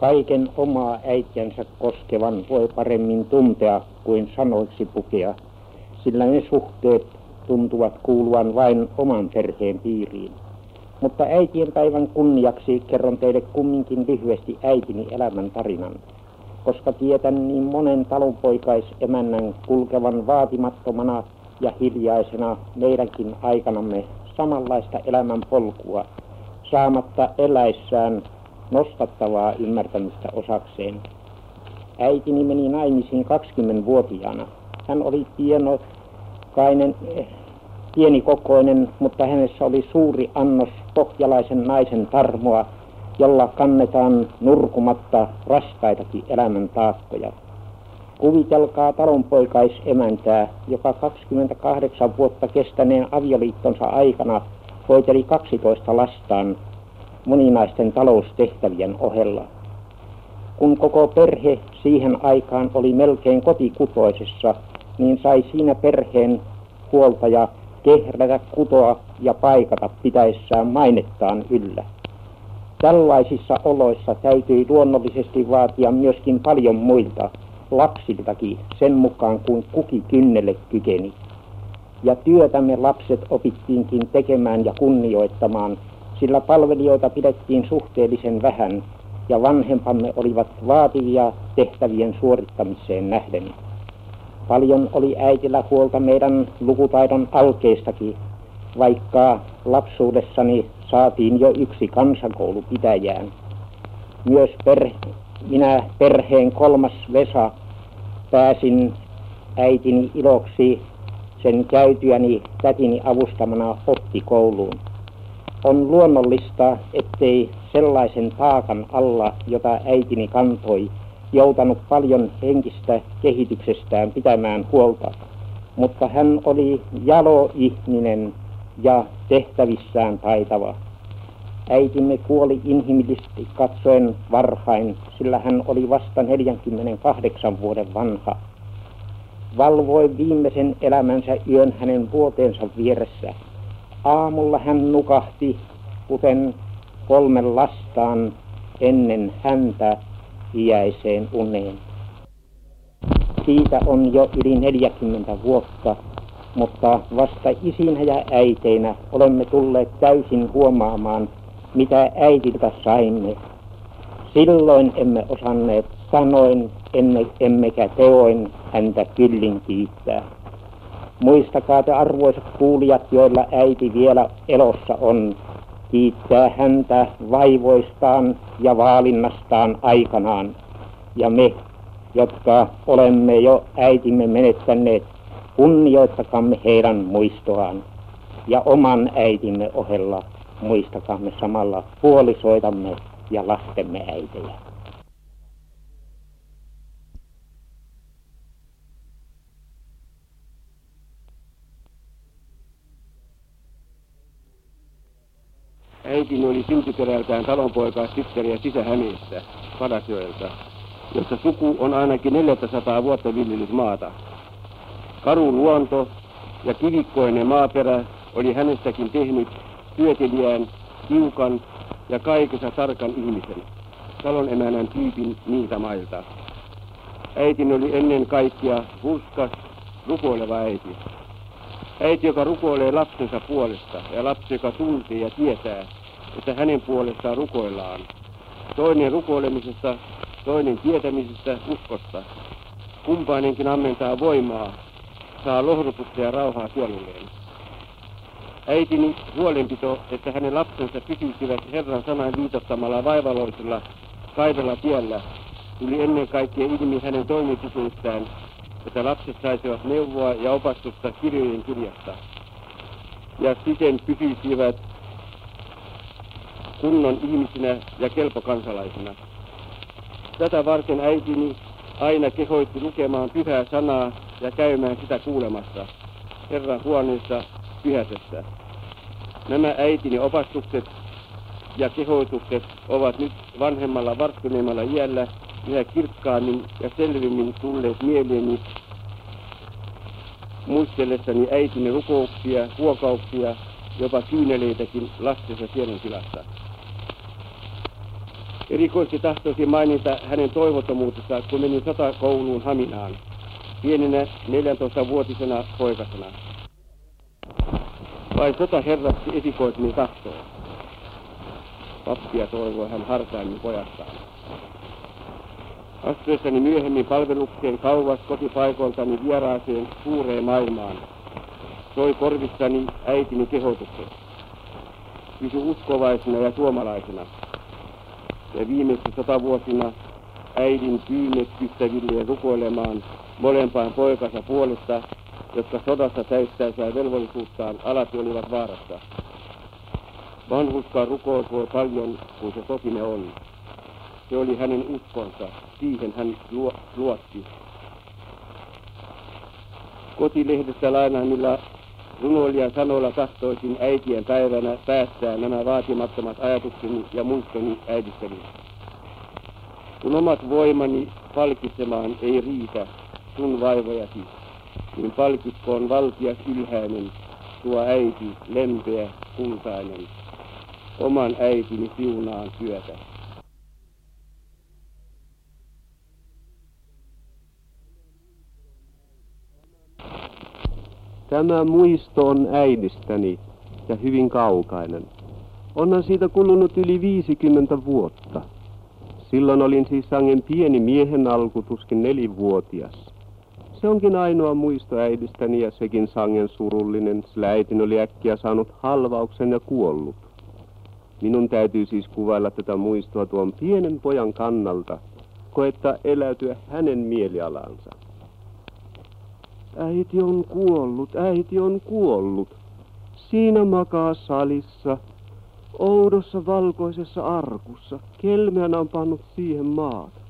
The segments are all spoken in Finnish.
Kaiken omaa äitiänsä koskevan voi paremmin tuntea kuin sanoiksi pukea, sillä ne suhteet tuntuvat kuuluvan vain oman perheen piiriin. Mutta äitien päivän kunniaksi kerron teille kumminkin lyhyesti äitini elämän tarinan, koska tietän niin monen talonpoikaisemännän kulkevan vaatimattomana ja hiljaisena meidänkin aikanamme samanlaista elämän polkua, saamatta eläissään nostattavaa ymmärtämystä osakseen. Äitini meni naimisiin 20-vuotiaana. Hän oli pienokainen, pienikokoinen, mutta hänessä oli suuri annos pohjalaisen naisen tarmoa, jolla kannetaan nurkumatta raskaitakin elämän taakkoja. Kuvitelkaa talonpoikaisemäntää, joka 28 vuotta kestäneen avioliittonsa aikana hoiteli 12 lastaan moninaisten taloustehtävien ohella. Kun koko perhe siihen aikaan oli melkein kotikutoisessa, niin sai siinä perheen huoltaja kehrätä, kutoa ja paikata pitäessään mainettaan yllä. Tällaisissa oloissa täytyi luonnollisesti vaatia myöskin paljon muilta, lapsiltakin, sen mukaan kuin kuki kynnelle kykeni. Ja työtämme lapset opittiinkin tekemään ja kunnioittamaan, sillä palvelijoita pidettiin suhteellisen vähän ja vanhempamme olivat vaativia tehtävien suorittamiseen nähden. Paljon oli äitillä huolta meidän lukutaidon alkeistakin, vaikka lapsuudessani saatiin jo yksi kansakoulu pitäjään. Myös per, minä perheen kolmas Vesa pääsin äitini iloksi sen käytyäni tätini avustamana oppikouluun. On luonnollista, ettei sellaisen taakan alla, jota äitini kantoi, joutanut paljon henkistä kehityksestään pitämään huolta, mutta hän oli jalo ihminen ja tehtävissään taitava. Äitimme kuoli inhimillisesti katsoen varhain, sillä hän oli vasta 48 vuoden vanha. Valvoi viimeisen elämänsä yön hänen vuoteensa vieressä. Aamulla hän nukahti, kuten kolme lastaan ennen häntä iäiseen uneen. Siitä on jo yli 40 vuotta, mutta vasta isinä ja äiteinä olemme tulleet täysin huomaamaan, mitä äitiltä saimme. Silloin emme osanneet sanoin, emme, emmekä teoin häntä kyllin kiittää. Muistakaa te arvoisat kuulijat, joilla äiti vielä elossa on, kiittää häntä vaivoistaan ja vaalinnastaan aikanaan. Ja me, jotka olemme jo äitimme menettäneet, kunnioittakamme heidän muistoaan ja oman äitimme ohella muistakamme samalla puolisoitamme ja lastemme äitejä. Äitini oli syntyperältään talonpoikaa tyttäriä Sisä-Hämeestä, Padasjoelta, jossa suku on ainakin 400 vuotta viljellyt maata. Karu luonto ja kivikkoinen maaperä oli hänestäkin tehnyt työtelijään, tiukan ja kaikessa tarkan ihmisen, talon emänän tyypin niiltä mailta. Äitini oli ennen kaikkea hurskas, rukoileva äiti. Äiti, joka rukoilee lapsensa puolesta ja lapsi, joka tuntee ja tietää, että hänen puolestaan rukoillaan. Toinen rukoilemisesta, toinen tietämisestä, uskosta. Kumpainenkin ammentaa voimaa, saa lohdutusta ja rauhaa sielulleen. Äitini huolenpito, että hänen lapsensa pysyisivät Herran sanan viitottamalla vaivaloisella kaivella tiellä, tuli ennen kaikkea ilmi hänen toimipituistään, että lapset saisivat neuvoa ja opastusta kirjojen kirjasta. Ja siten pysyisivät kunnon ihmisinä ja kelpokansalaisina. Tätä varten äitini aina kehoitti lukemaan pyhää sanaa ja käymään sitä kuulemassa Herran huoneessa pyhätössä. Nämä äitini opastukset ja kehoitukset ovat nyt vanhemmalla varttuneemmalla iällä yhä kirkkaammin ja selvimmin tulleet mieleeni muistellessani äitini rukouksia, huokauksia, jopa kyyneleitäkin lastensa sielun tilassa. Erikoisesti tahtoisin mainita hänen toivottomuutensa, kun menin kouluun Haminaan, pienenä 14-vuotisena poikasena. Vai sota herratti esikoiseni tahtoa. Pappia toivoi hän hartaimmin pojastaan. Astuessani myöhemmin palvelukseen kauas kotipaikoiltani vieraaseen suureen maailmaan, soi korvissani äitini kehotukset. Pysy uskovaisena ja suomalaisena. Ja viimeksi sotavuosina äidin pyynnöt ystäville rukoilemaan molempaan poikansa puolesta, jotka sodassa täyttäessään velvollisuuttaan alati olivat vaarassa. Vanhuskaan rukous voi paljon, kun se totinen on. Se oli hänen uskonsa, siihen hän luo, luotti. Kotilehdestä lainaamilla runoilijan sanoilla tahtoisin äitien päivänä päästää nämä vaatimattomat ajatukseni ja muistoni äidistäni. Kun omat voimani palkitsemaan ei riitä sun vaivojasi, niin palkitkoon valtias ylhäinen, tuo äiti lempeä, kultainen, oman äitini siunaan työtä. Tämä muisto on äidistäni ja hyvin kaukainen. Onhan siitä kulunut yli 50 vuotta. Silloin olin siis sangen pieni miehen alkutuskin nelivuotias. Se onkin ainoa muisto äidistäni ja sekin sangen surullinen, sillä äitin oli äkkiä saanut halvauksen ja kuollut. Minun täytyy siis kuvailla tätä muistoa tuon pienen pojan kannalta, koetta eläytyä hänen mielialansa. Äiti on kuollut, äiti on kuollut. Siinä makaa salissa, oudossa valkoisessa arkussa. Kelmeän on pannut siihen maata.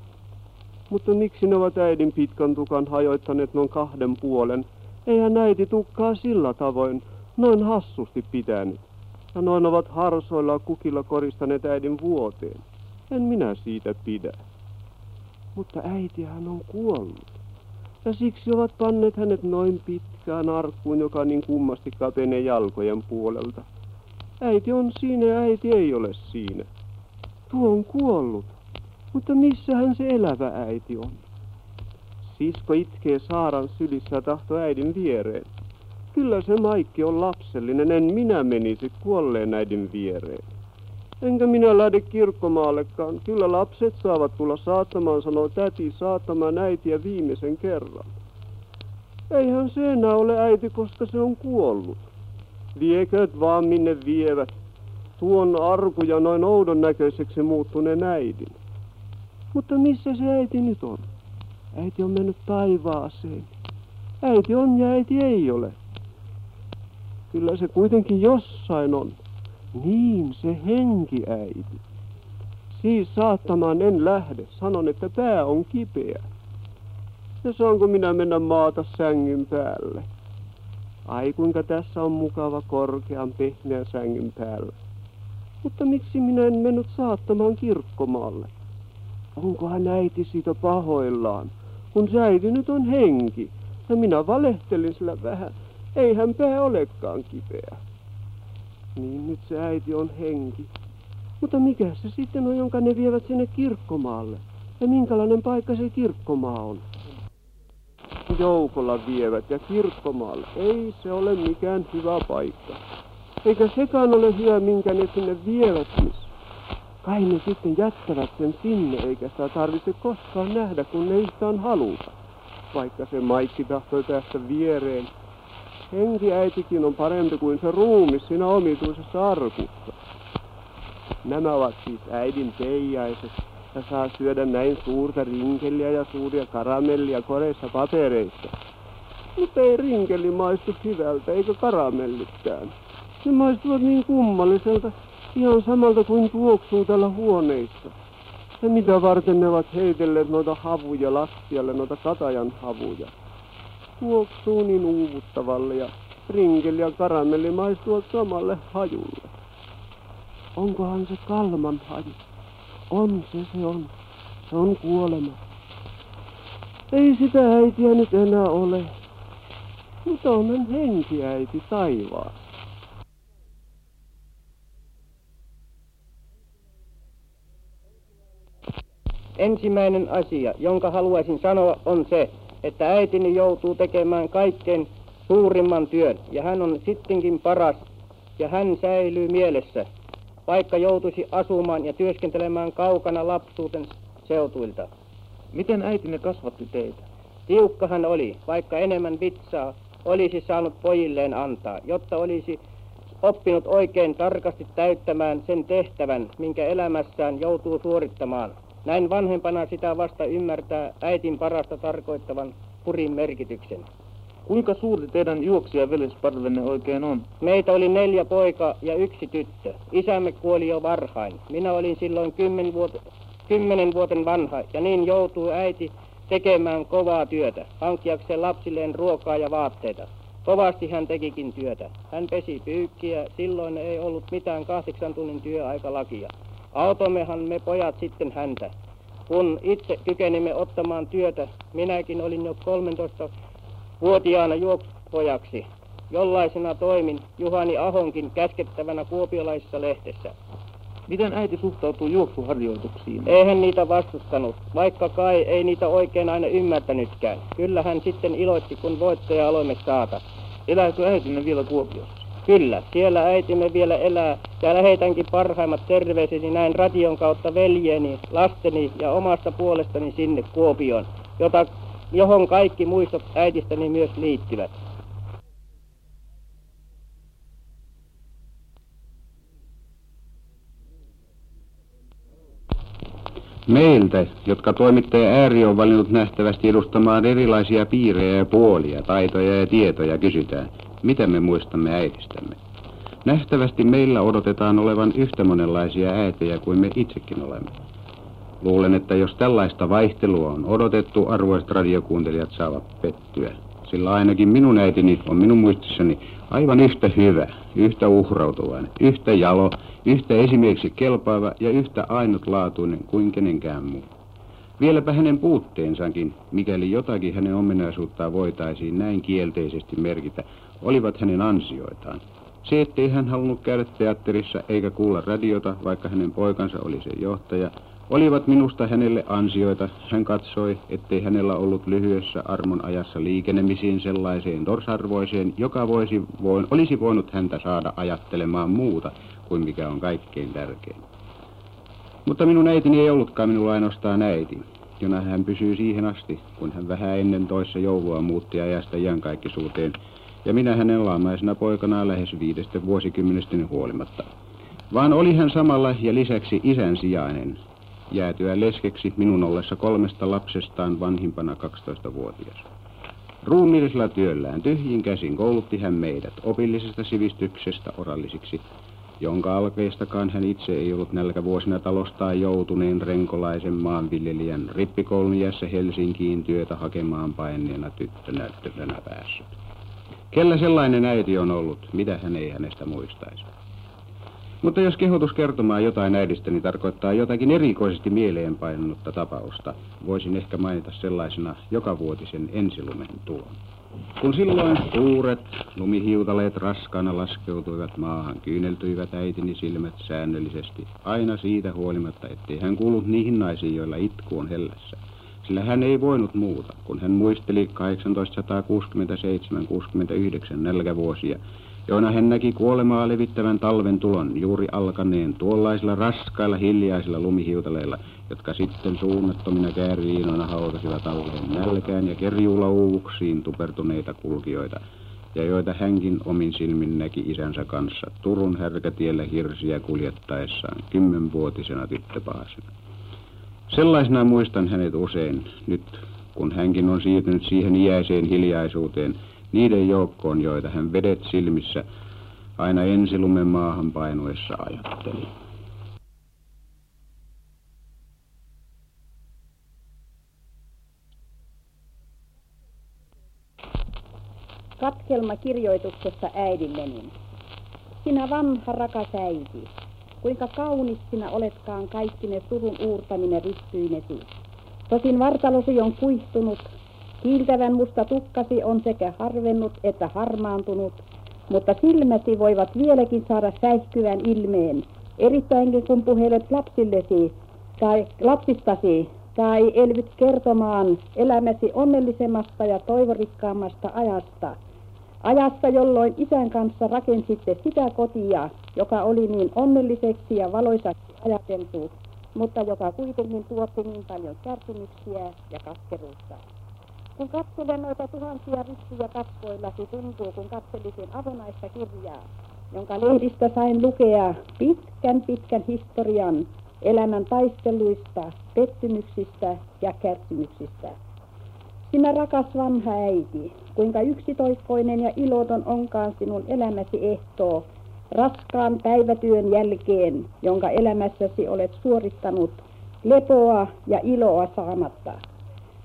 Mutta miksi ne ovat äidin pitkän tukan hajoittaneet noin kahden puolen? Eihän äiti tukkaa sillä tavoin, noin hassusti pitänyt. Ja noin ovat harsoilla kukilla koristaneet äidin vuoteen. En minä siitä pidä. Mutta äitihän on kuollut ja siksi ovat panneet hänet noin pitkään arkkuun, joka niin kummasti kapenee jalkojen puolelta. Äiti on siinä ja äiti ei ole siinä. Tuo on kuollut, mutta missähän se elävä äiti on? Sisko itkee Saaran sylissä ja tahto äidin viereen. Kyllä se Maikki on lapsellinen, en minä menisi kuolleen äidin viereen. Enkä minä lähde kirkkomaallekaan. Kyllä lapset saavat tulla saattamaan, sanoo täti, saattamaan äitiä viimeisen kerran. Eihän se enää ole äiti, koska se on kuollut. Vieköt vaan minne vievät. Tuon arku ja noin oudon näköiseksi muuttuneen äidin. Mutta missä se äiti nyt on? Äiti on mennyt taivaaseen. Äiti on ja äiti ei ole. Kyllä se kuitenkin jossain on. Niin, se henkiäiti. Siis saattamaan en lähde. Sanon, että pää on kipeä. Ja saanko minä mennä maata sängyn päälle? Ai kuinka tässä on mukava korkean pehmeän sängyn päällä. Mutta miksi minä en mennyt saattamaan kirkkomaalle? Onkohan äiti siitä pahoillaan, kun äiti nyt on henki. Ja minä valehtelin sillä vähän. Eihän pää olekaan kipeä. Niin nyt se äiti on henki. Mutta mikä se sitten on, jonka ne vievät sinne kirkkomaalle? Ja minkälainen paikka se kirkkomaa on? Joukolla vievät ja kirkkomaalle. Ei se ole mikään hyvä paikka. Eikä sekaan ole hyvä, minkä ne sinne vievät. Kai ne sitten jättävät sen sinne, eikä sitä tarvitse koskaan nähdä, kun ne yhtään haluta. Vaikka se Maikki tahtoi päästä viereen, henkiäitikin on parempi kuin se ruumi siinä omituisessa arkussa. Nämä ovat siis äidin teijaiset ja saa syödä näin suurta rinkeliä ja suuria karamellia koreissa papereissa. Mutta ei rinkeli maistu hyvältä eikä karamellitkään. Ne maistuvat niin kummalliselta, ihan samalta kuin tuoksuu täällä huoneissa. Ja mitä varten ne ovat heitelleet noita havuja lattialle, noita katajan havuja tuoksuu niin uuvuttavalle ja rinkeli ja karamelli maistuvat samalle hajulle. Onkohan se kalman haju? On se, se on. Se on kuolema. Ei sitä äitiä nyt enää ole, mutta on henkiäiti taivaassa. Ensimmäinen asia, jonka haluaisin sanoa, on se, että äitini joutuu tekemään kaikkein suurimman työn, ja hän on sittenkin paras, ja hän säilyy mielessä, vaikka joutuisi asumaan ja työskentelemään kaukana lapsuuten seutuilta. Miten äitinne kasvatti teitä? Tiukka hän oli, vaikka enemmän vitsaa olisi saanut pojilleen antaa, jotta olisi oppinut oikein tarkasti täyttämään sen tehtävän, minkä elämässään joutuu suorittamaan. Näin vanhempana sitä vasta ymmärtää äitin parasta tarkoittavan purin merkityksen. Kuinka suuri teidän juoksija veljesparvenne oikein on? Meitä oli neljä poika ja yksi tyttö. Isämme kuoli jo varhain. Minä olin silloin kymmen, vuot- kymmenen vuoten vanha ja niin joutui äiti tekemään kovaa työtä, hankkiakseen lapsilleen ruokaa ja vaatteita. Kovasti hän tekikin työtä. Hän pesi pyykkiä, silloin ei ollut mitään kahdeksan tunnin työaikalakia. Autommehan me pojat sitten häntä. Kun itse kykenimme ottamaan työtä, minäkin olin jo 13 vuotiaana juoksupojaksi. Jollaisena toimin Juhani Ahonkin käskettävänä kuopiolaisessa lehdessä. Miten äiti suhtautuu juoksuharjoituksiin? Eihän niitä vastustanut, vaikka kai ei niitä oikein aina ymmärtänytkään. Kyllä hän sitten iloitsi, kun voittaja aloimme saata. Elääkö äitinne vielä Kuopiossa? Kyllä, siellä äitimme vielä elää. Ja lähetänkin parhaimmat terveiseni näin radion kautta veljeni, lasteni ja omasta puolestani sinne Kuopioon, jota, johon kaikki muistot äitistäni myös liittyvät. Meiltä, jotka toimittaja Ääri on valinnut nähtävästi edustamaan erilaisia piirejä ja puolia, taitoja ja tietoja, kysytään, mitä me muistamme äidistämme. Nähtävästi meillä odotetaan olevan yhtä monenlaisia äitejä kuin me itsekin olemme. Luulen, että jos tällaista vaihtelua on odotettu, arvoiset radiokuuntelijat saavat pettyä. Sillä ainakin minun äitini on minun muistissani aivan yhtä hyvä, yhtä uhrautuvainen, yhtä jalo, yhtä esimerkiksi kelpaava ja yhtä ainutlaatuinen kuin kenenkään muu. Vieläpä hänen puutteensakin, mikäli jotakin hänen ominaisuuttaan voitaisiin näin kielteisesti merkitä, olivat hänen ansioitaan. Se, ettei hän halunnut käydä teatterissa eikä kuulla radiota, vaikka hänen poikansa oli sen johtaja, olivat minusta hänelle ansioita. Hän katsoi, ettei hänellä ollut lyhyessä armon ajassa liikenemisiin sellaiseen torsarvoiseen, joka voisi, voin, olisi voinut häntä saada ajattelemaan muuta kuin mikä on kaikkein tärkein. Mutta minun äitini ei ollutkaan minulla ainoastaan äiti, jona hän pysyy siihen asti, kun hän vähän ennen toissa joulua muutti ajasta iankaikkisuuteen, ja minä hänen laamaisena poikanaan lähes viidestä vuosikymmenestä huolimatta. Vaan oli hän samalla ja lisäksi isän sijainen, jäätyä leskeksi minun ollessa kolmesta lapsestaan vanhimpana 12-vuotias. Ruumiillisella työllään tyhjin käsin koulutti hän meidät opillisesta sivistyksestä orallisiksi, jonka alkeistakaan hän itse ei ollut nälkävuosina talostaan joutuneen renkolaisen maanviljelijän rippikoulun iässä Helsinkiin työtä hakemaan paineena tyttönäyttönä päässyt. Kellä sellainen äiti on ollut, mitä hän ei hänestä muistaisi. Mutta jos kehotus kertomaan jotain äidistäni tarkoittaa jotakin erikoisesti mieleenpainunutta tapausta, voisin ehkä mainita sellaisena jokavuotisen ensilumen tulon. Kun silloin suuret lumihiutaleet raskaana laskeutuivat maahan, kyyneltyivät äitini silmät säännöllisesti, aina siitä huolimatta, ettei hän kuullut niihin naisiin, joilla itku on hellässä. Sillä hän ei voinut muuta, kun hän muisteli 1867-69 nälkävuosia, joina hän näki kuolemaa levittävän talven tulon juuri alkaneen tuollaisilla raskailla hiljaisilla lumihiutaleilla, jotka sitten suunnattomina kääriinoina hautasivat alueen nälkään ja kerjuulauuvuksiin tupertuneita kulkijoita, ja joita hänkin omin silmin näki isänsä kanssa Turun härkätiellä hirsiä kuljettaessaan kymmenvuotisena tyttöpaasena. Sellaisena muistan hänet usein, nyt kun hänkin on siirtynyt siihen iäiseen hiljaisuuteen, niiden joukkoon, joita hän vedet silmissä aina ensilumen maahan painuessa ajatteli. Katkelma kirjoituksessa äidilleni. Sinä vanha rakas äiti, kuinka kaunis sinä oletkaan kaikki ne surun uurtaminen ristyinesi. Tosin vartalosi on kuihtunut, Kiiltävän musta tukkasi on sekä harvennut että harmaantunut, mutta silmäsi voivat vieläkin saada säihkyvän ilmeen, erittäinkin kun puhelet lapsillesi tai lapsistasi tai elvyt kertomaan elämäsi onnellisemmasta ja toivorikkaammasta ajasta. Ajasta, jolloin isän kanssa rakensitte sitä kotia, joka oli niin onnelliseksi ja valoisaksi ajateltu, mutta joka kuitenkin tuotti niin paljon kärsimyksiä ja katkeruutta. Kun katselen noita tuhansia ristiä kasvoillasi, tuntuu, kun katselisin avonaista kirjaa, jonka lehdistä sain lukea pitkän pitkän historian elämän taisteluista, pettymyksistä ja kärsimyksistä. Sinä rakas vanha äiti, kuinka yksitoikkoinen ja iloton onkaan sinun elämäsi ehtoo, raskaan päivätyön jälkeen, jonka elämässäsi olet suorittanut lepoa ja iloa saamatta.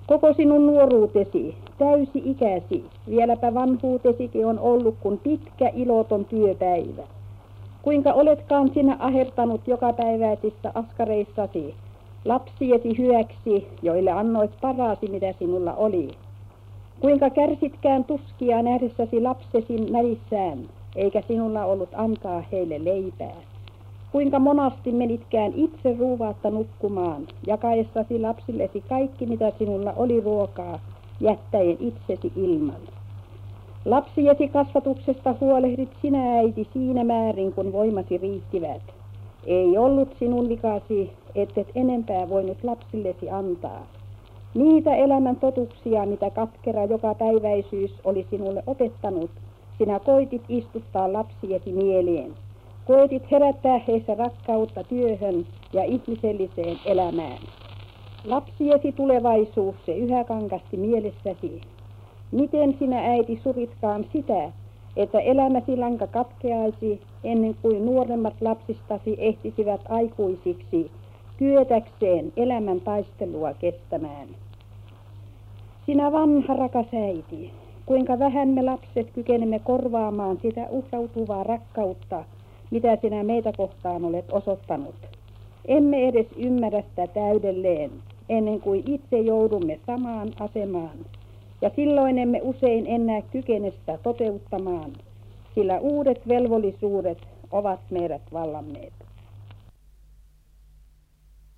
Koko sinun nuoruutesi, täysi ikäsi, vieläpä vanhuutesikin on ollut kuin pitkä iloton työpäivä. Kuinka oletkaan sinä ahertanut joka päiväisissä askareissasi, lapsiesi hyöksi, joille annoit parasi, mitä sinulla oli. Kuinka kärsitkään tuskia nähdessäsi lapsesi nälissään, eikä sinulla ollut antaa heille leipää. Kuinka monasti menitkään itse ruuvaatta nukkumaan, jakaessasi lapsillesi kaikki, mitä sinulla oli ruokaa, jättäen itsesi ilman. Lapsiesi kasvatuksesta huolehdit sinä äiti siinä määrin, kun voimasi riittivät. Ei ollut sinun vikasi, ettet enempää voinut lapsillesi antaa. Niitä elämän totuksia, mitä katkera joka päiväisyys oli sinulle opettanut, sinä koitit istuttaa lapsiesi mieleen. Koitit herättää heissä rakkautta työhön ja ihmiselliseen elämään. Lapsiesi tulevaisuus se yhä kankasti mielessäsi. Miten sinä äiti suritkaan sitä, että elämäsi lanka katkeaisi ennen kuin nuoremmat lapsistasi ehtisivät aikuisiksi kyetäkseen elämän taistelua kestämään. Sinä vanha rakas äiti, kuinka vähän me lapset kykenemme korvaamaan sitä uhrautuvaa rakkautta, mitä sinä meitä kohtaan olet osoittanut. Emme edes ymmärrä sitä täydelleen, ennen kuin itse joudumme samaan asemaan. Ja silloin emme usein enää kykene sitä toteuttamaan, sillä uudet velvollisuudet ovat meidät vallanneet.